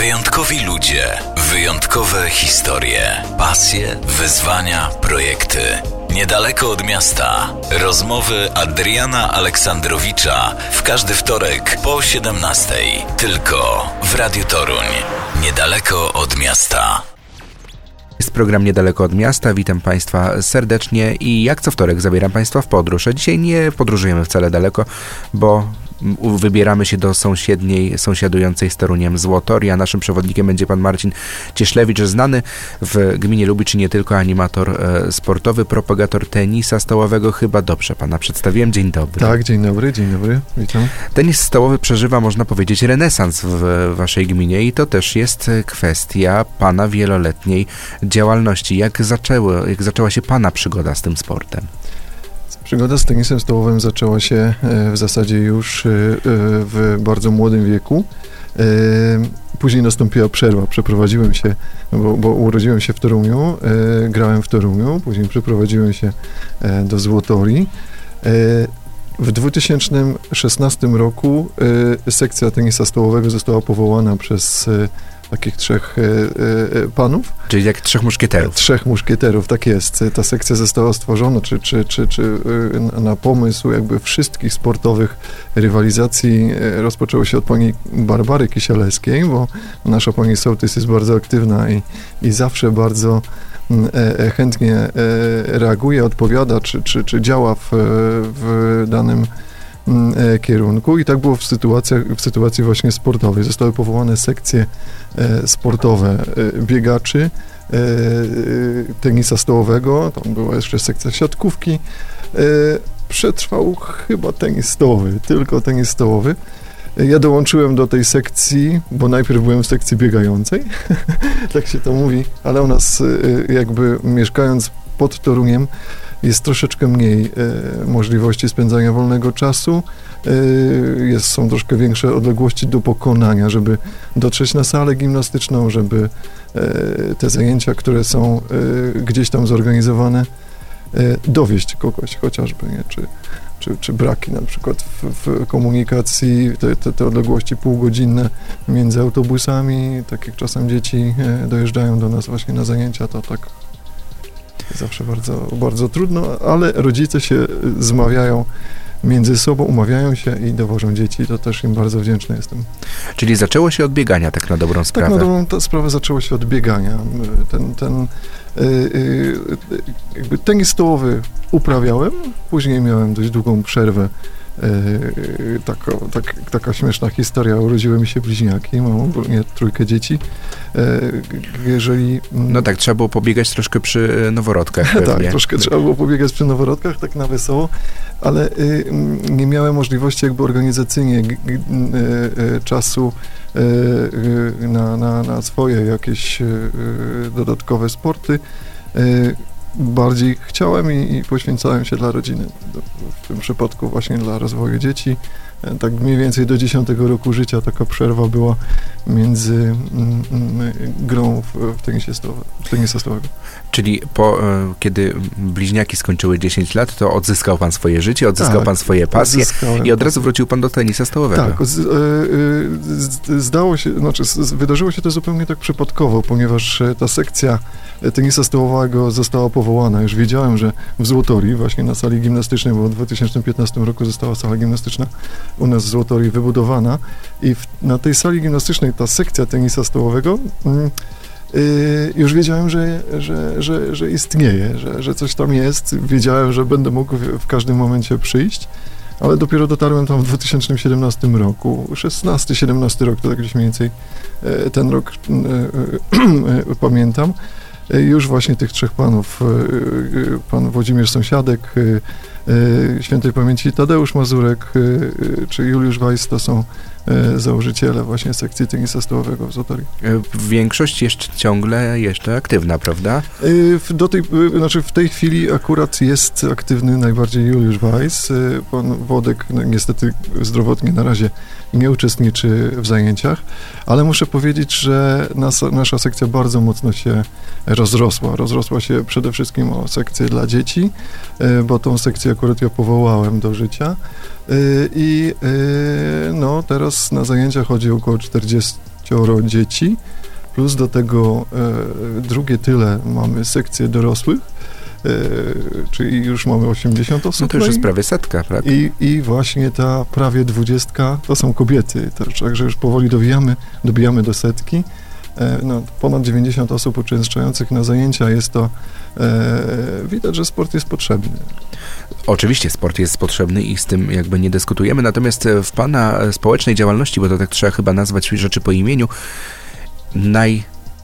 Wyjątkowi ludzie, wyjątkowe historie, pasje, wyzwania, projekty. Niedaleko od miasta. Rozmowy Adriana Aleksandrowicza w każdy wtorek po 17. Tylko w Radiu Toruń. Niedaleko od miasta. Jest program niedaleko od miasta. Witam Państwa serdecznie i jak co wtorek zabieram Państwa w podróż. A dzisiaj nie podróżujemy wcale daleko, bo wybieramy się do sąsiedniej, sąsiadującej z Toruniem Złotorii, a naszym przewodnikiem będzie pan Marcin Cieślewicz, znany w gminie Lubicz nie tylko animator e, sportowy, propagator tenisa stołowego. Chyba dobrze pana przedstawiłem. Dzień dobry. Tak, dzień dobry, dzień dobry, witam. Tenis stołowy przeżywa, można powiedzieć, renesans w waszej gminie i to też jest kwestia pana wieloletniej działalności. Jak, zaczęło, jak zaczęła się pana przygoda z tym sportem? Przygoda z tenisem stołowym zaczęła się e, w zasadzie już e, e, w bardzo młodym wieku. Później nastąpiła przerwa. Przeprowadziłem się, bo, bo urodziłem się w Toruniu, grałem w Toruniu, później przeprowadziłem się do Złotorii. W 2016 roku sekcja tenisa stołowego została powołana przez takich trzech e, e, panów. Czyli jak trzech muszkieterów. Trzech muszkieterów, tak jest. Ta sekcja została stworzona, czy, czy, czy, czy e, na pomysł jakby wszystkich sportowych rywalizacji rozpoczęło się od pani Barbary Kisielewskiej, bo nasza pani sołtys jest bardzo aktywna i, i zawsze bardzo chętnie reaguje, odpowiada, czy, czy, czy działa w, w danym e, kierunku i tak było w, sytuacjach, w sytuacji właśnie sportowej. Zostały powołane sekcje e, sportowe e, biegaczy, tenisa stołowego, tam była jeszcze sekcja siatkówki. Przetrwał chyba tenis stołowy, tylko tenis stołowy. Ja dołączyłem do tej sekcji, bo najpierw byłem w sekcji biegającej, tak się to mówi, ale u nas jakby mieszkając pod Toruniem, jest troszeczkę mniej e, możliwości spędzania wolnego czasu, e, jest, są troszkę większe odległości do pokonania, żeby dotrzeć na salę gimnastyczną, żeby e, te zajęcia, które są gdzieś tam zorganizowane, dowieść kogoś chociażby, nie? Czy, czy, czy braki na przykład w, w komunikacji, te, te, te, odległości półgodzinne między autobusami, tak jak czasem dzieci dojeżdżają do nas właśnie na zajęcia, to tak zawsze bardzo, bardzo trudno, ale rodzice się zmawiają między sobą, umawiają się i dowożą dzieci, to też im bardzo wdzięczny jestem. Czyli zaczęło się od biegania, tak na dobrą sprawę? Tak na dobrą sprawę zaczęło się od biegania. Ten, ten y, y, jakby tenis stołowy uprawiałem, później miałem dość długą przerwę Yy, taka, tak, taka śmieszna historia. Urodziły mi się bliźniaki, mam ogólnie trójkę dzieci. Yy, jeżeli... No tak, trzeba było pobiegać troszkę przy e, noworodkach. tak, troszkę trzeba było pobiegać przy noworodkach, tak na wesoło, ale y, nie miałem możliwości jakby organizacyjnie y, y, czasu na, na, na swoje jakieś dodatkowe sporty bardziej chciałem i, i, poświęcałem się dla rodziny. W tym przypadku właśnie dla rozwoju dzieci. E, tak mniej więcej do 10 roku życia taka przerwa była między mm, mm, grą w, w tenisie stałowego. Czyli po, e, kiedy bliźniaki skończyły 10 lat, to odzyskał pan swoje życie, odzyskał tak, pan swoje pasje i od razu wrócił pan do tenisa stołowego. Tak, z, e, zdało się, znaczy wydarzyło się to zupełnie tak przypadkowo, ponieważ ta sekcja tenisa stołowego została powołana. Już wiedziałem, że w Złotorii, właśnie na sali gimnastycznej, bo w 2015 roku została sala gimnastyczna u nas w Złotorii wybudowana i w, na tej sali gimnastycznej ta sekcja tenisa stołowego mm, y, już wiedziałem, że, że, że, że istnieje, że, że coś tam jest. Wiedziałem, że będę mógł w, w każdym momencie przyjść ale dopiero dotarłem tam w 2017 roku. 16-17 rok to tak gdzieś mniej więcej e, ten rok e, e, pamiętam. Już właśnie tych trzech panów, pan Włodzimierz Sąsiadek, świętej pamięci Tadeusz Mazurek czy Juliusz Weiss to są założyciele właśnie sekcji tenisa stołowego w Zotorii. Większość jeszcze ciągle jeszcze aktywna, prawda? Do tej, znaczy w tej chwili akurat jest aktywny najbardziej Juliusz Weiss. Pan Wodek no, niestety zdrowotnie na razie nie uczestniczy w zajęciach, ale muszę powiedzieć, że nas, nasza sekcja bardzo mocno się rozrosła. Rozrosła się przede wszystkim o sekcję dla dzieci, e, bo tą sekcję akurat ja powołałem do życia e, i e, no teraz na zajęcia chodzi około 40 sześcioro dzieci, plus do tego e, drugie tyle mamy sekcję dorosłych, e, czyli już mamy 80 osób. No to już no jest prawie setka, tak? i, I właśnie ta prawie dwudziestka to są kobiety, także już powoli dobijamy, dobijamy do setki. E, No, ponad 90 osób uczęszczających na zajęcia jest to, e, widać, że sport jest potrzebny. Oczywiście sport jest potrzebny i z tym jakby nie dyskutujemy, natomiast e, w Pana społecznej działalności, bo to tak trzeba chyba nazwać rzeczy po imieniu,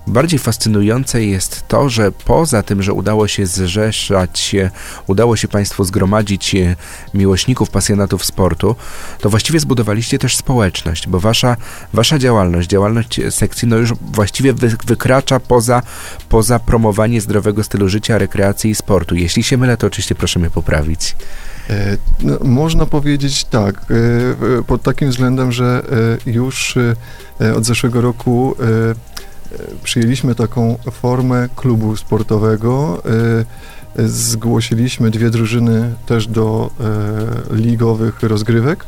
najbardziej fascynujące jest to, że poza tym, że udało się zrzeszać się, udało się Państwu zgromadzić e, miłośników, pasjonatów sportu, to właściwie zbudowaliście też społeczność, bo Wasza, wasza działalność, działalność sekcji, no już właściwie wy, wykracza poza, poza promowanie zdrowego stylu życia, rekreacji i sportu. Jeśli się mylę, to oczywiście proszę mnie poprawić. E, No, można powiedzieć tak, e, pod takim względem, że już od zeszłego roku przyjęliśmy taką formę klubu sportowego. e, e, Zgłosiliśmy dwie drużyny też do e, ligowych rozgrywek.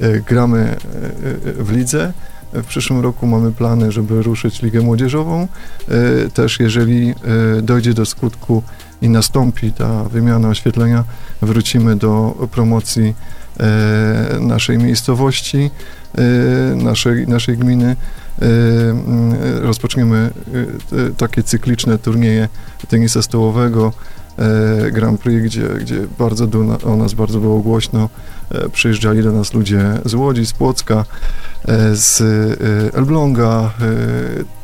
E, Gramy e, e, w lidze. W przyszłym roku mamy plany, żeby ruszyć Ligę Młodzieżową. E, Też jeżeli e, dojdzie do skutku i nastąpi ta wymiana oświetlenia, wrócimy do promocji e, naszej miejscowości, e, naszej, naszej gminy. E, mm, rozpoczniemy te- takie cykliczne turnieje tenisa stołowego, Grand Prix, gdzie, gdzie bardzo o nas bardzo było głośno. E, Przyjeżdżali do nas ludzie z Łodzi, z Płocka, e, z Elbląga. e,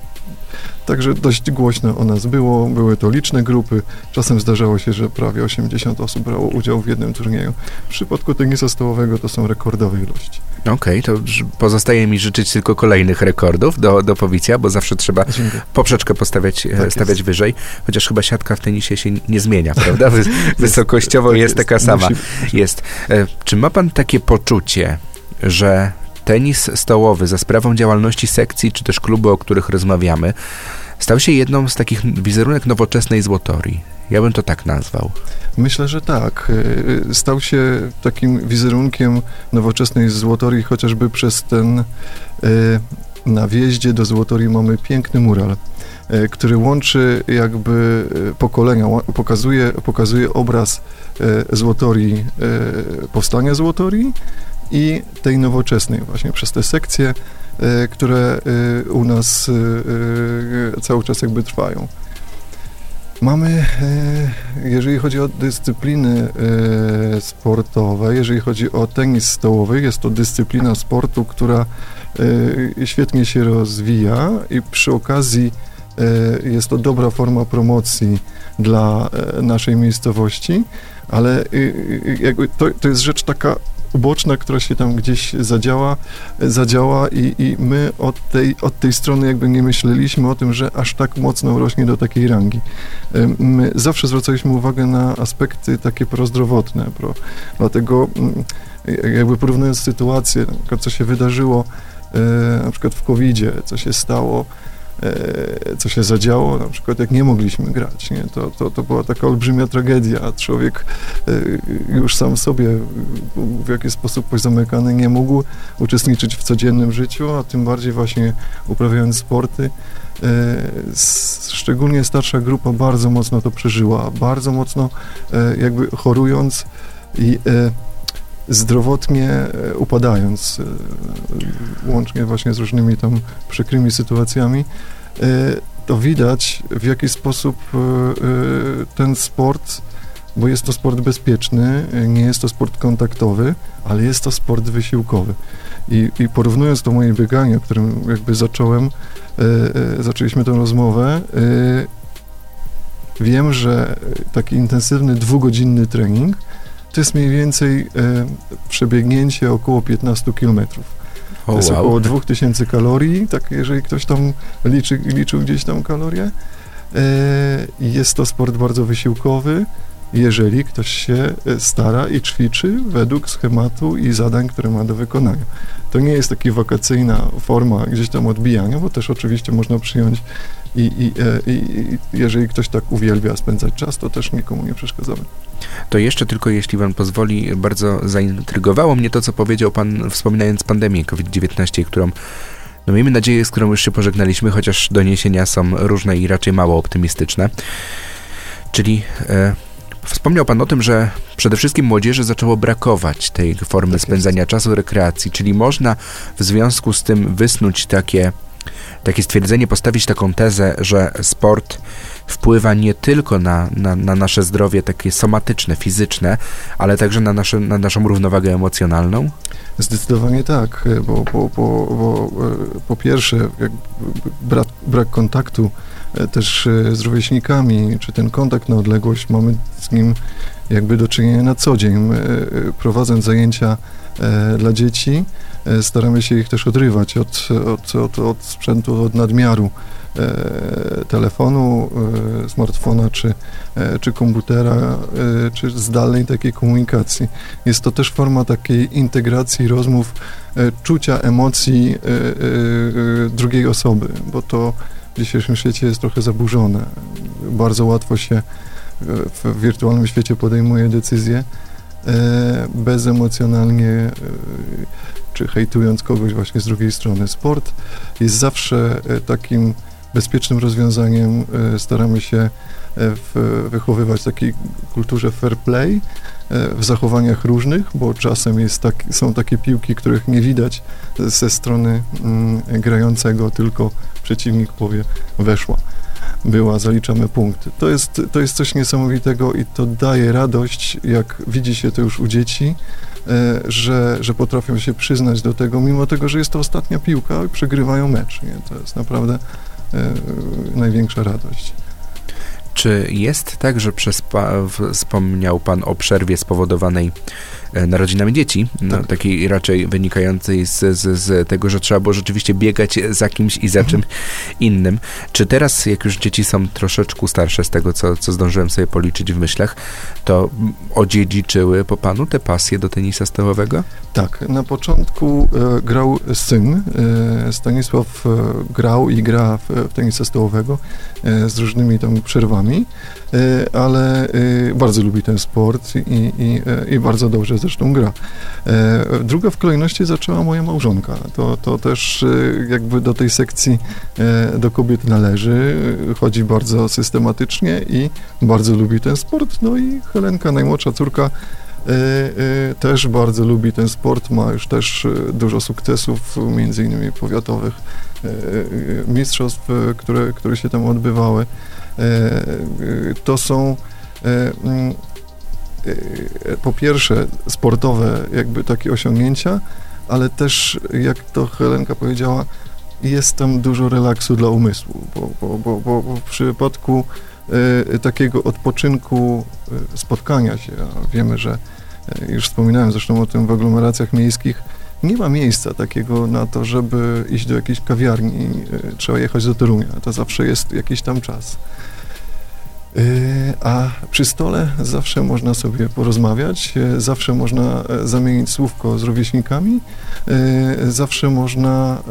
Także dość głośno o nas było, były to liczne grupy. Czasem zdarzało się, że prawie 80 osób brało udział w jednym turnieju. W przypadku tenisa stołowego to są rekordowe ilości. Okej, to ż- pozostaje mi życzyć tylko kolejnych rekordów do, do powicia, bo zawsze trzeba Dziękuję. poprzeczkę postawiać, e, Tak stawiać jest. wyżej, chociaż chyba siatka w tenisie się nie zmienia, prawda? Wy, wysokościowo tak jest, taka sama. Musi- Jest. E, Czy ma pan takie poczucie, że tenis stołowy za sprawą działalności sekcji, czy też klubu, o których rozmawiamy, stał się jedną z takich wizerunek nowoczesnej złotorii? Ja bym to tak nazwał. Myślę, że tak. Y, Stał się takim wizerunkiem nowoczesnej Złotorii, chociażby przez ten y, na wjeździe do Złotorii mamy piękny mural, który łączy jakby pokolenia, pokazuje, pokazuje obraz Złotorii, powstania Złotorii i tej nowoczesnej właśnie przez te sekcje, które u nas cały czas jakby trwają. Mamy, e, jeżeli chodzi o dyscypliny e, sportowe, jeżeli chodzi o tenis stołowy, jest to dyscyplina sportu, która e, świetnie się rozwija i przy okazji jest to dobra forma promocji dla naszej miejscowości, ale to, to jest rzecz taka uboczna, która się tam gdzieś zadziała, zadziała i, i my od tej, od tej strony jakby nie myśleliśmy o tym, że aż tak mocno rośnie do takiej rangi. My zawsze zwracaliśmy uwagę na aspekty takie prozdrowotne, pro, dlatego mm, jakby porównując sytuację, co się wydarzyło e, na przykład w COVID-zie, co się stało, co się zadziało, na przykład jak nie mogliśmy grać, nie? To, to, to była taka olbrzymia tragedia, człowiek e, już sam sobie w jakiś sposób pozamykany nie mógł uczestniczyć w codziennym życiu, a tym bardziej właśnie uprawiając sporty. E, Szczególnie starsza grupa bardzo mocno to przeżyła, bardzo mocno e, jakby chorując i e, zdrowotnie e, upadając, e, łącznie właśnie z różnymi tam przykrymi sytuacjami, e, to widać w jaki sposób ten sport, bo jest to sport bezpieczny, nie jest to sport kontaktowy, ale jest to sport wysiłkowy. I, i porównując to moje bieganie, którym jakby zacząłem, zaczęliśmy tę rozmowę, wiem, że taki intensywny dwugodzinny trening to jest mniej więcej e, przebiegnięcie około 15 kilometrów. To jest wow. około 2000 kalorii, tak jeżeli ktoś tam liczy, liczył gdzieś tam kalorie. E, Jest to sport bardzo wysiłkowy, jeżeli ktoś się e, stara i ćwiczy według schematu i zadań, które ma do wykonania. To nie jest taka wakacyjna forma gdzieś tam odbijania, bo też oczywiście można przyjąć i, i, e, i, i jeżeli ktoś tak uwielbia spędzać czas, to też nikomu nie przeszkadzamy. To jeszcze tylko, jeśli pan pozwoli, bardzo zaintrygowało mnie to, co powiedział pan, wspominając pandemię COVID-19, którą No miejmy nadzieję, z którą już się pożegnaliśmy, chociaż doniesienia są różne i raczej mało optymistyczne. Czyli e, wspomniał Pan o tym, że przede wszystkim młodzieży zaczęło brakować tej formy tak spędzania czasu, rekreacji, czyli można w związku z tym wysnuć takie takie stwierdzenie, postawić taką tezę, że sport wpływa nie tylko na, na, na, nasze zdrowie takie somatyczne, fizyczne, ale także na, nasze, na naszą równowagę emocjonalną? Zdecydowanie tak, bo, bo, bo, bo e, po pierwsze brak, brak kontaktu e, też e, z rówieśnikami, czy ten kontakt na odległość mamy z nim jakby do czynienia na co dzień. Prowadząc zajęcia dla dzieci, staramy się ich też odrywać od, od, od, od sprzętu, od nadmiaru E, telefonu, e, smartfona czy, e, czy komputera, czy zdalnej takiej komunikacji. Jest to też forma takiej integracji rozmów, czucia emocji drugiej osoby, bo to w dzisiejszym świecie jest trochę zaburzone. Bardzo łatwo się w wirtualnym świecie podejmuje decyzje bezemocjonalnie czy hejtując kogoś właśnie z drugiej strony. Sport jest zawsze takim bezpiecznym rozwiązaniem e, staramy się e, w, wychowywać takiej kulturze fair play, e, w zachowaniach różnych, bo czasem jest tak, są takie piłki, których nie widać ze strony mm, grającego, tylko przeciwnik powie weszła, była, zaliczamy punkty. To jest, to jest coś niesamowitego i to daje radość, jak widzi się to już u dzieci, że, że potrafią się przyznać do tego, mimo tego, że jest to ostatnia piłka, przegrywają mecz. Nie? To jest naprawdę E, największa radość. Czy jest tak, że wspomniał Pan o przerwie spowodowanej E, narodzinami dzieci, no, tak. takiej raczej wynikającej z, z, z, tego, że trzeba było rzeczywiście biegać za kimś i za mhm. czym innym. Czy teraz, jak już dzieci są troszeczkę starsze z tego, co, co zdążyłem sobie policzyć w myślach, to odziedziczyły po panu te pasje do tenisa stołowego? Tak, na początku e, grał syn. E, Stanisław e, grał i gra w, w tenisa stołowego e, z różnymi tam przerwami, e, ale bardzo lubi ten sport i, i, i bardzo dobrze zresztą gra. E, druga w kolejności zaczęła moja małżonka. To, to też e, jakby do tej sekcji e, do kobiet należy. Chodzi bardzo systematycznie i bardzo lubi ten sport. No i Helenka, najmłodsza córka, też bardzo lubi ten sport, ma już też dużo sukcesów, między innymi powiatowych mistrzostw, które, które się tam odbywały. To są po pierwsze sportowe jakby takie osiągnięcia, ale też, jak to Helenka powiedziała, jest tam dużo relaksu dla umysłu, bo, bo, bo, bo w przypadku y, takiego odpoczynku, y, spotkania się, a wiemy, że już wspominałem zresztą o tym w aglomeracjach miejskich, nie ma miejsca takiego na to, żeby iść do jakiejś kawiarni, trzeba jechać do Torunia, to zawsze jest jakiś tam czas. Y, a przy stole zawsze można sobie porozmawiać, y, zawsze można e, zamienić słówko z rówieśnikami, y, zawsze można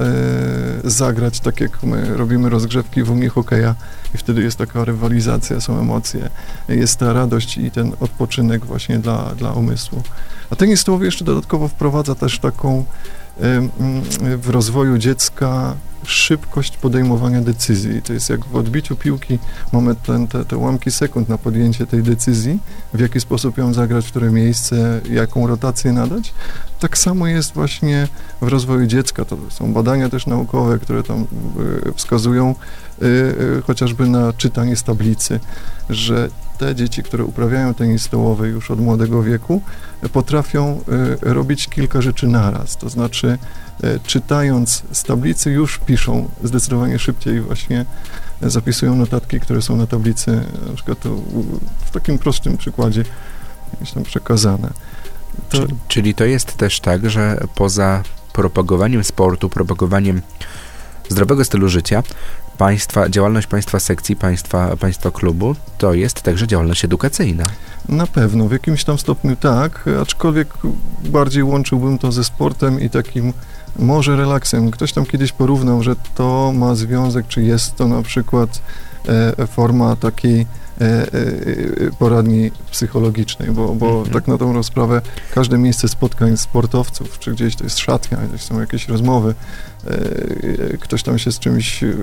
e, zagrać tak jak my robimy rozgrzewki w umie hokeja i wtedy jest taka rywalizacja, są emocje, jest ta radość i ten odpoczynek właśnie dla, dla umysłu. A tenis stołowy jeszcze dodatkowo wprowadza też taką w rozwoju dziecka szybkość podejmowania decyzji. To jest jak w odbiciu piłki mamy ten, te, te ułamki sekund na podjęcie tej decyzji, w jaki sposób ją zagrać, w które miejsce, jaką rotację nadać. Tak samo jest właśnie w rozwoju dziecka. To są badania też naukowe, które tam y, wskazują y, y, chociażby na czytanie z tablicy, że te dzieci, które uprawiają tenis stołowy już od młodego wieku, potrafią robić kilka rzeczy naraz. To znaczy, czytając z tablicy, już piszą zdecydowanie szybciej, właśnie zapisują notatki, które są na tablicy, na przykład w takim prostym przykładzie, jakieś tam przekazane. To... Czyli to jest też tak, że poza propagowaniem sportu, propagowaniem zdrowego stylu życia, państwa, działalność państwa sekcji, państwa, państwa klubu, to jest także działalność edukacyjna. Na pewno, w jakimś tam stopniu tak, aczkolwiek bardziej łączyłbym to ze sportem i takim może relaksem. Ktoś tam kiedyś porównał, że to ma związek, czy jest to na przykład e, forma takiej poradni psychologicznej, bo, bo Mhm. tak na dobrą sprawę każde miejsce spotkań sportowców, czy gdzieś to jest szatnia, gdzieś są jakieś rozmowy, e, ktoś tam się z czymś e,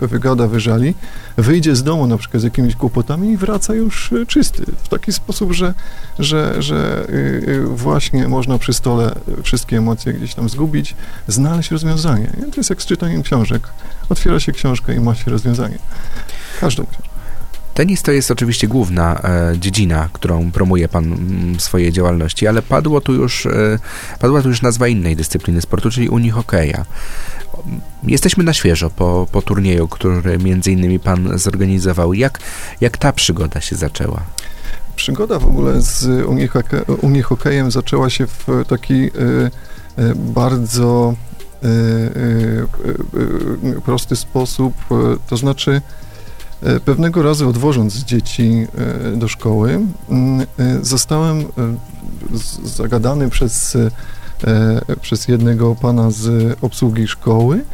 wygada, wyżali, wyjdzie z domu na przykład z jakimiś kłopotami i wraca już e, czysty, w taki sposób, że, że, że e, e, właśnie można przy stole wszystkie emocje gdzieś tam zgubić, znaleźć rozwiązanie. Nie? To jest jak z czytaniem książek. Otwiera się książkę i ma się rozwiązanie. Każdą książkę. Tenis to jest oczywiście główna e, dziedzina, którą promuje Pan mm, w swojej działalności, ale padło tu już, e, padła tu już nazwa innej dyscypliny sportu, czyli unihokeja. Jesteśmy na świeżo po, po turnieju, który między innymi Pan zorganizował. Jak, jak ta przygoda się zaczęła? Przygoda w ogóle z unihoke, unihokejem zaczęła się w taki e, e, bardzo e, prosty sposób, to znaczy pewnego razu odwożąc dzieci e, do szkoły, m, e, zostałem e, zagadany przez, e, przez jednego pana z obsługi szkoły,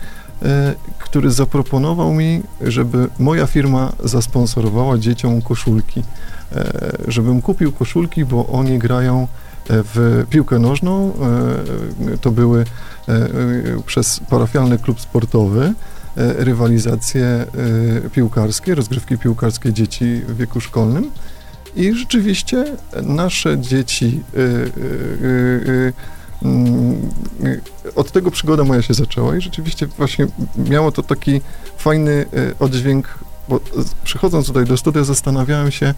e, który zaproponował mi, żeby moja firma zasponsorowała dzieciom koszulki e, żebym kupił koszulki, bo oni grają e, w piłkę nożną. e, To były e, e, przez parafialny klub sportowy e, rywalizacje e, piłkarskie, rozgrywki piłkarskie dzieci w wieku szkolnym. I rzeczywiście nasze dzieci e, e, e, mm, e, od tego przygoda moja się zaczęła i rzeczywiście właśnie miało to taki fajny e, oddźwięk, bo przychodząc tutaj do studia zastanawiałem się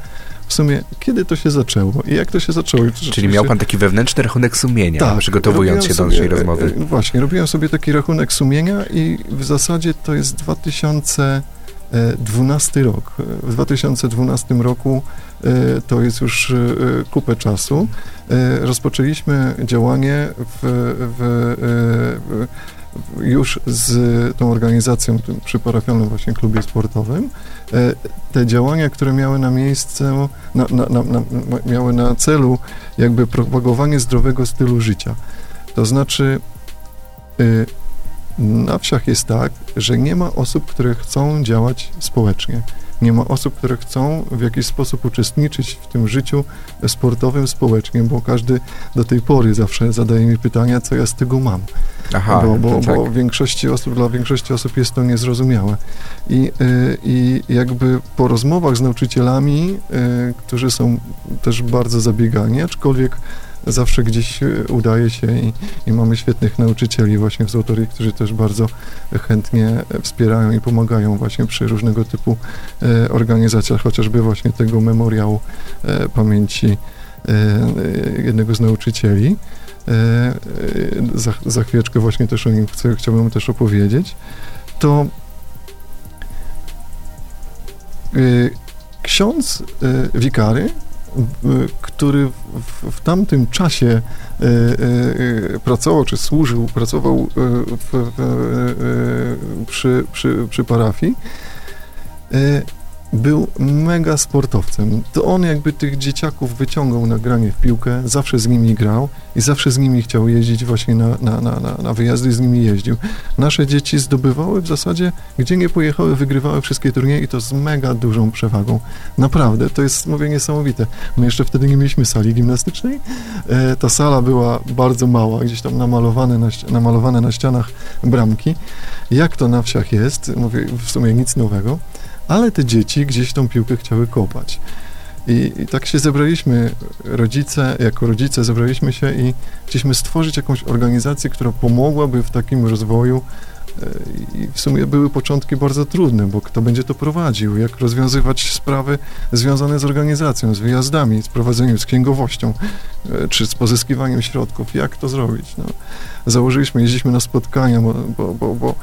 w sumie, kiedy to się zaczęło i jak to się zaczęło. To Czyli rzeczywiście- miał Pan taki wewnętrzny rachunek sumienia, tak, przygotowując się do naszej rozmowy. e, Właśnie, robiłem sobie taki rachunek sumienia i w zasadzie to jest 2012 rok. W 2012 roku e, to jest już e, kupę czasu. Rozpoczęliśmy działanie w, w, w, już z tą organizacją tym przy parafialnym właśnie klubie sportowym. E, Te działania, które miały na miejsce, na, na, na, miały na celu jakby propagowanie zdrowego stylu życia. To znaczy, y, na wsiach jest tak, że nie ma osób, które chcą działać społecznie. Nie ma osób, które chcą w jakiś sposób uczestniczyć w tym życiu sportowym społecznie, bo każdy do tej pory zawsze zadaje mi pytania, co ja z tego mam Aha, bo, bo, tak. bo większości osób, dla większości osób jest to niezrozumiałe. I, y, I jakby po rozmowach z nauczycielami, y, którzy są też bardzo zabiegani, aczkolwiek zawsze gdzieś y, udaje się i, i mamy świetnych nauczycieli właśnie w Złotorii, którzy też bardzo chętnie wspierają i pomagają właśnie przy różnego typu e, organizacjach, chociażby właśnie tego memoriału e, pamięci e, e, jednego z nauczycieli. E, e, za, za chwileczkę właśnie też o nim chcę, chciałbym też opowiedzieć, to e, ksiądz e, wikary, który w, w tamtym czasie e, e, e, pracował, czy służył, pracował w, w, przy, przy, przy parafii, był mega sportowcem. To on jakby tych dzieciaków wyciągał na granie w piłkę, zawsze z nimi grał i zawsze z nimi chciał jeździć właśnie na, na, na, na, wyjazdy z nimi jeździł. Nasze dzieci zdobywały w zasadzie, gdzie nie pojechały, wygrywały wszystkie turnieje i to z mega dużą przewagą. Naprawdę, to jest, mówię, niesamowite. My jeszcze wtedy nie mieliśmy sali gimnastycznej. E, ta sala była bardzo mała, gdzieś tam namalowane na, namalowane na ścianach bramki. Jak to na wsiach jest, mówię, w sumie nic nowego, ale te dzieci gdzieś tą piłkę chciały kopać. I, I tak się zebraliśmy, rodzice, jako rodzice zebraliśmy się i chcieliśmy stworzyć jakąś organizację, która pomogłaby w takim rozwoju. I w sumie były początki bardzo trudne, bo kto będzie to prowadził, jak rozwiązywać sprawy związane z organizacją, z wyjazdami, z prowadzeniem, z księgowością, e, czy z pozyskiwaniem środków, jak to zrobić. No. Założyliśmy, jeździliśmy na spotkania, bo, bo, bo, bo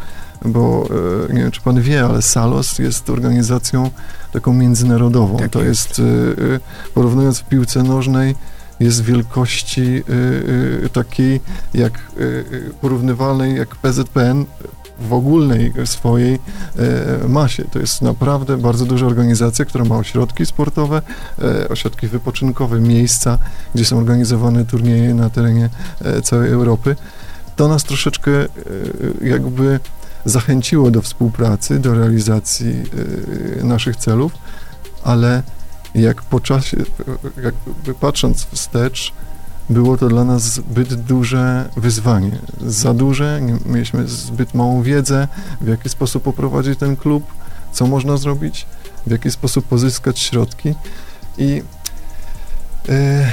bo e, nie wiem, czy pan wie, ale Salos jest organizacją taką międzynarodową. Tak to jest. e, porównując w piłce nożnej, jest wielkości takiej jak porównywalnej jak PZPN w ogólnej swojej e, masie. To jest naprawdę bardzo duża organizacja, która ma ośrodki sportowe, e, ośrodki wypoczynkowe, miejsca, gdzie są organizowane turnieje na terenie e, całej Europy. To nas troszeczkę jakby zachęciło do współpracy, do realizacji naszych celów, ale jak po czasie, jakby patrząc wstecz, było to dla nas zbyt duże wyzwanie. Za duże, mieliśmy zbyt małą wiedzę, w jaki sposób poprowadzić ten klub, co można zrobić, w jaki sposób pozyskać środki. I e,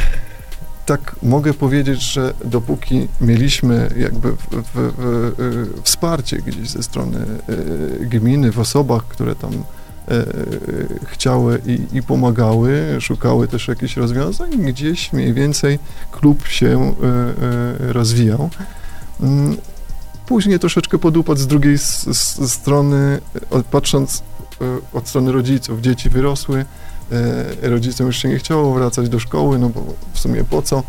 tak mogę powiedzieć, że dopóki mieliśmy jakby w, w, w, wsparcie gdzieś ze strony e, gminy w osobach, które tam chciały i, i, pomagały, szukały też jakichś rozwiązań, gdzieś mniej więcej klub się rozwijał. Mm, później troszeczkę podupadł z drugiej strony, patrząc od strony rodziców. Dzieci wyrosły, E, rodzicom już się nie chciało wracać do szkoły, no bo w sumie po co.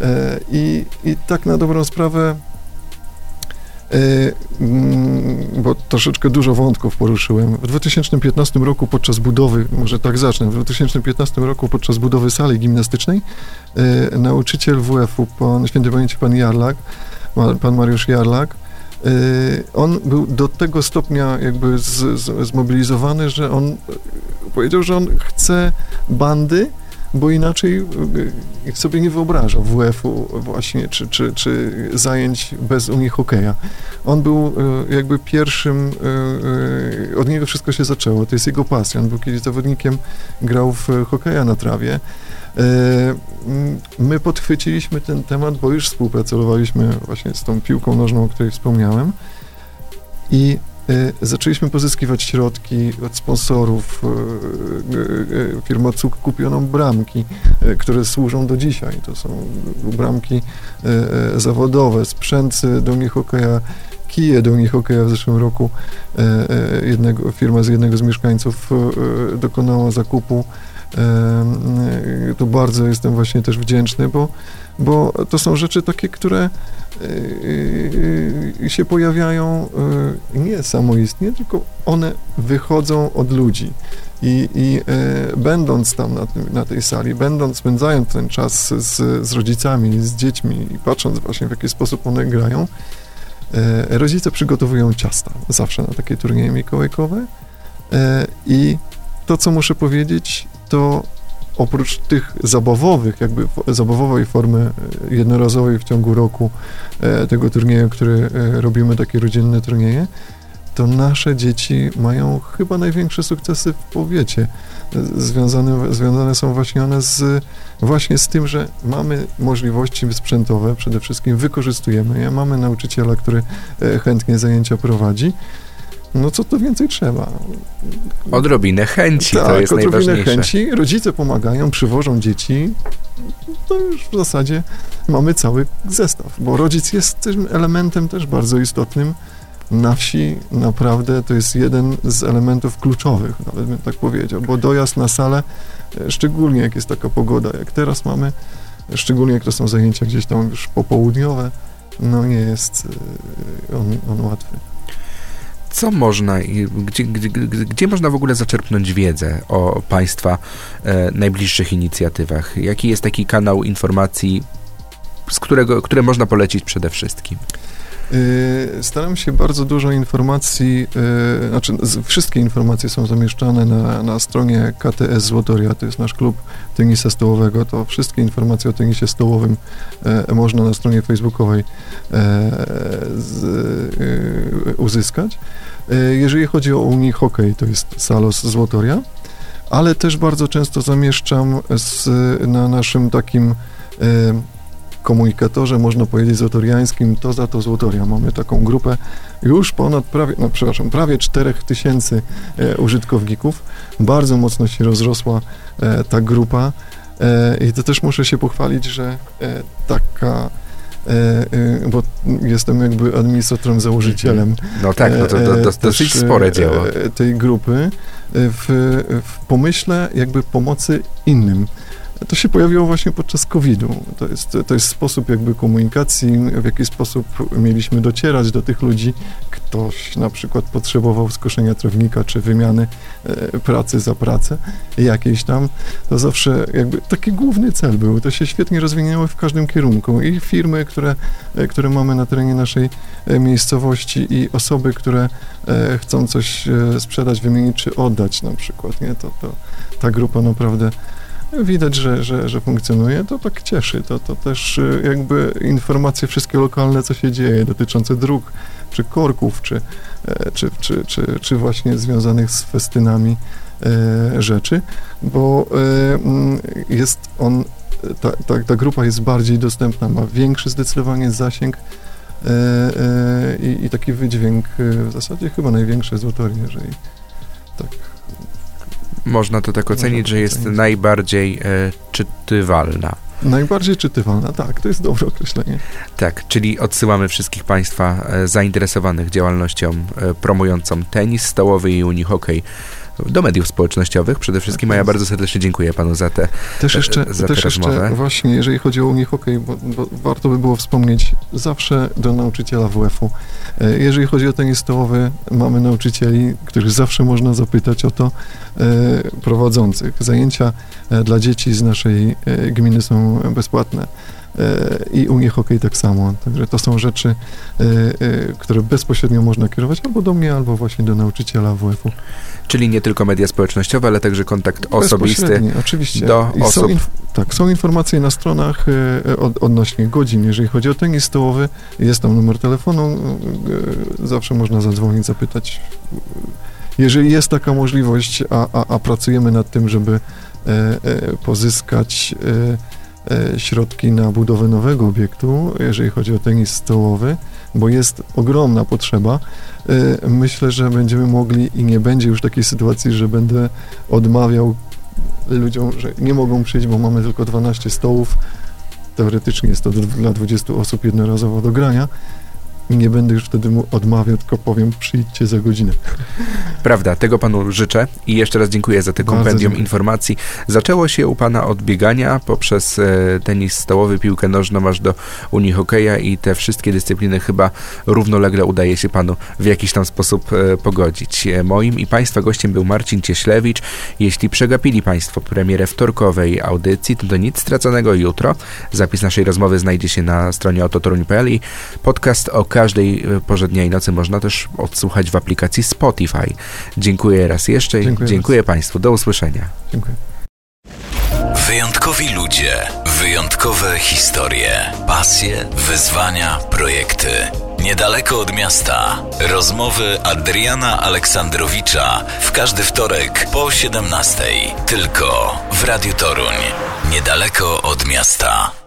E, I, i tak na dobrą sprawę, e, bo troszeczkę dużo wątków poruszyłem. W 2015 roku podczas budowy, może tak zacznę, w 2015 roku podczas budowy sali gimnastycznej nauczyciel WF-u, pan, święty pamięci pan Jarlak, pan Mariusz Jarlak, Y, on był do tego stopnia jakby z, z, zmobilizowany, że on powiedział, że on chce bandy, bo inaczej y, sobie nie wyobraża WF-u właśnie, czy, czy, czy zajęć bez Unii Hokeja. On był y, jakby pierwszym, od niego wszystko się zaczęło, to jest jego pasja. On był kiedyś zawodnikiem, grał w hokeja na trawie. My podchwyciliśmy ten temat, bo już współpracowaliśmy właśnie z tą piłką nożną, o której wspomniałem i zaczęliśmy pozyskiwać środki od sponsorów. E, e, firma CUK kupiono bramki, które służą do dzisiaj. To są bramki zawodowe, sprzęt do nich hokeja, kije do nich hokeja w zeszłym roku. Jednego, firma z jednego z mieszkańców dokonała zakupu tu bardzo jestem właśnie też wdzięczny, bo, bo to są rzeczy takie, które e, się pojawiają e, nie samoistnie, tylko one wychodzą od ludzi. I, i e, będąc tam na, tym, na, tej sali, będąc, spędzając ten czas z, z rodzicami, z dziećmi i patrząc właśnie w jaki sposób one grają, rodzice przygotowują ciasta zawsze na takie turnieje mikołajkowe i to, co muszę powiedzieć, to oprócz tych zabawowych, jakby zabawowej formy e, jednorazowej w ciągu roku e, tego turnieju, który e, robimy, takie rodzinne turnieje, to nasze dzieci mają chyba największe sukcesy w powiecie. Związane, związane są właśnie one z, właśnie z tym, że mamy możliwości sprzętowe, przede wszystkim wykorzystujemy je, mamy nauczyciela, który chętnie zajęcia prowadzi, no co to więcej trzeba? Odrobinę chęci, tak, to jest odrobinę najważniejsze. chęci, rodzice pomagają, przywożą dzieci, to już w zasadzie mamy cały zestaw, bo rodzic jest tym elementem też bardzo istotnym. Na wsi naprawdę to jest jeden z elementów kluczowych, nawet bym tak powiedział, bo dojazd na salę, e, szczególnie jak jest taka pogoda, jak teraz mamy, szczególnie jak to są zajęcia gdzieś tam już popołudniowe, no nie jest e, on, on łatwy co można, gdzie, gdzie, gdzie, można w ogóle zaczerpnąć wiedzę o Państwa e, najbliższych inicjatywach? Jaki jest taki kanał informacji, z którego, które można polecić przede wszystkim? E, staram się bardzo dużo informacji, e, znaczy wszystkie informacje są zamieszczane na, na stronie KTS Złotoria, to jest nasz klub tenisa stołowego, to wszystkie informacje o tenisie stołowym e, można na stronie facebookowej uzyskać. Jeżeli chodzi o Unii Hockey, to jest Salos Złotoria, ale też bardzo często zamieszczam z, na naszym takim komunikatorze, można powiedzieć, złotoriańskim, to za to Złotoria. Mamy taką grupę już ponad prawie, no przepraszam, prawie 4 tysięcy e, użytkowników. Bardzo mocno się rozrosła e, ta grupa e, i to też muszę się pochwalić, że e, taka e, e, bo jestem jakby administratorem, założycielem. No tak, no to, to, to dosyć spore dzieło. Tej grupy w, w pomyśle jakby pomocy innym. To się pojawiło właśnie podczas COVID-u. To jest, to jest sposób jakby komunikacji, w jaki sposób mieliśmy docierać do tych ludzi. Ktoś na przykład potrzebował skoszenia trawnika, czy wymiany e, pracy za pracę jakiejś tam. To zawsze jakby taki główny cel był. To się świetnie rozwinęło w każdym kierunku. I firmy, które, e, które mamy na terenie naszej e, miejscowości i osoby, które chcą coś sprzedać, wymienić, czy oddać na przykład, nie? To, to ta grupa naprawdę widać, że, że, że funkcjonuje, to tak cieszy. To, to też y, jakby informacje wszystkie lokalne, co się dzieje, dotyczące dróg, czy korków, czy, e, czy, czy, czy, czy właśnie związanych z festynami e, rzeczy, bo e, mm, jest on, ta, ta, ta grupa jest bardziej dostępna, ma większy zdecydowanie zasięg i, i taki wydźwięk w zasadzie chyba największy z jeżeli tak Można to tak ocenić, że jest ocenić. najbardziej e, czytywalna. Najbardziej czytywalna, tak, to jest dobre określenie. Tak, czyli odsyłamy wszystkich Państwa e, zainteresowanych działalnością e, promującą tenis stołowy i unihokej do mediów społecznościowych. Przede wszystkim, Tak a ja bardzo serdecznie dziękuję Panu za te. Też e, jeszcze, za też jeszcze rozmowę. właśnie, jeżeli chodzi o unihokej, bo, bo warto by było wspomnieć zawsze do nauczyciela WF-u. E, Jeżeli chodzi o tenis stołowy, mamy nauczycieli, których zawsze można zapytać o to, e, prowadzących. Zajęcia e, dla dzieci z naszej e, gminy są bezpłatne. I unihokej tak samo. Także to są rzeczy, e, e, które bezpośrednio można kierować albo do mnie, albo właśnie do nauczyciela WF-u. Czyli nie tylko media społecznościowe, ale także kontakt osobisty. Oczywiście. do I są osób. inf- tak, są informacje na stronach e, od, odnośnie godzin. Jeżeli chodzi o tenis stołowy, jest tam numer telefonu, zawsze można zadzwonić, zapytać. Jeżeli jest taka możliwość, a, a, a pracujemy nad tym, żeby pozyskać środki na budowę nowego obiektu, jeżeli chodzi o tenis stołowy, bo jest ogromna potrzeba, e, myślę, że będziemy mogli i nie będzie już takiej sytuacji, że będę odmawiał ludziom, że nie mogą przyjść, bo mamy tylko 12 stołów. Teoretycznie jest to dla 20 osób jednorazowo do grania. Nie będę już wtedy mu odmawiał, tylko powiem przyjdźcie za godzinę. Prawda, tego panu życzę i jeszcze raz dziękuję za te Bardzo kompendium dziękuję. informacji. Zaczęło się u pana od biegania poprzez e, tenis stołowy, piłkę nożną aż do unihokeja i te wszystkie dyscypliny chyba równolegle udaje się panu w jakiś tam sposób e, pogodzić. E, Moim i państwa gościem był Marcin Cieślewicz. Jeśli przegapili państwo premierę wtorkowej audycji, to do nic straconego jutro. Zapis naszej rozmowy znajdzie się na stronie ototoruń.pl i podcast o każdej e, porze dnia i nocy można też odsłuchać w aplikacji Spotify. Dziękuję raz jeszcze i Dziękuję dziękuję Państwu. Do usłyszenia. Dziękuję. Wyjątkowi ludzie, wyjątkowe historie, pasje, wyzwania, projekty. Niedaleko od miasta. Rozmowy Adriana Aleksandrowicza w każdy wtorek po 17. Tylko w Radiu Toruń. Niedaleko od miasta.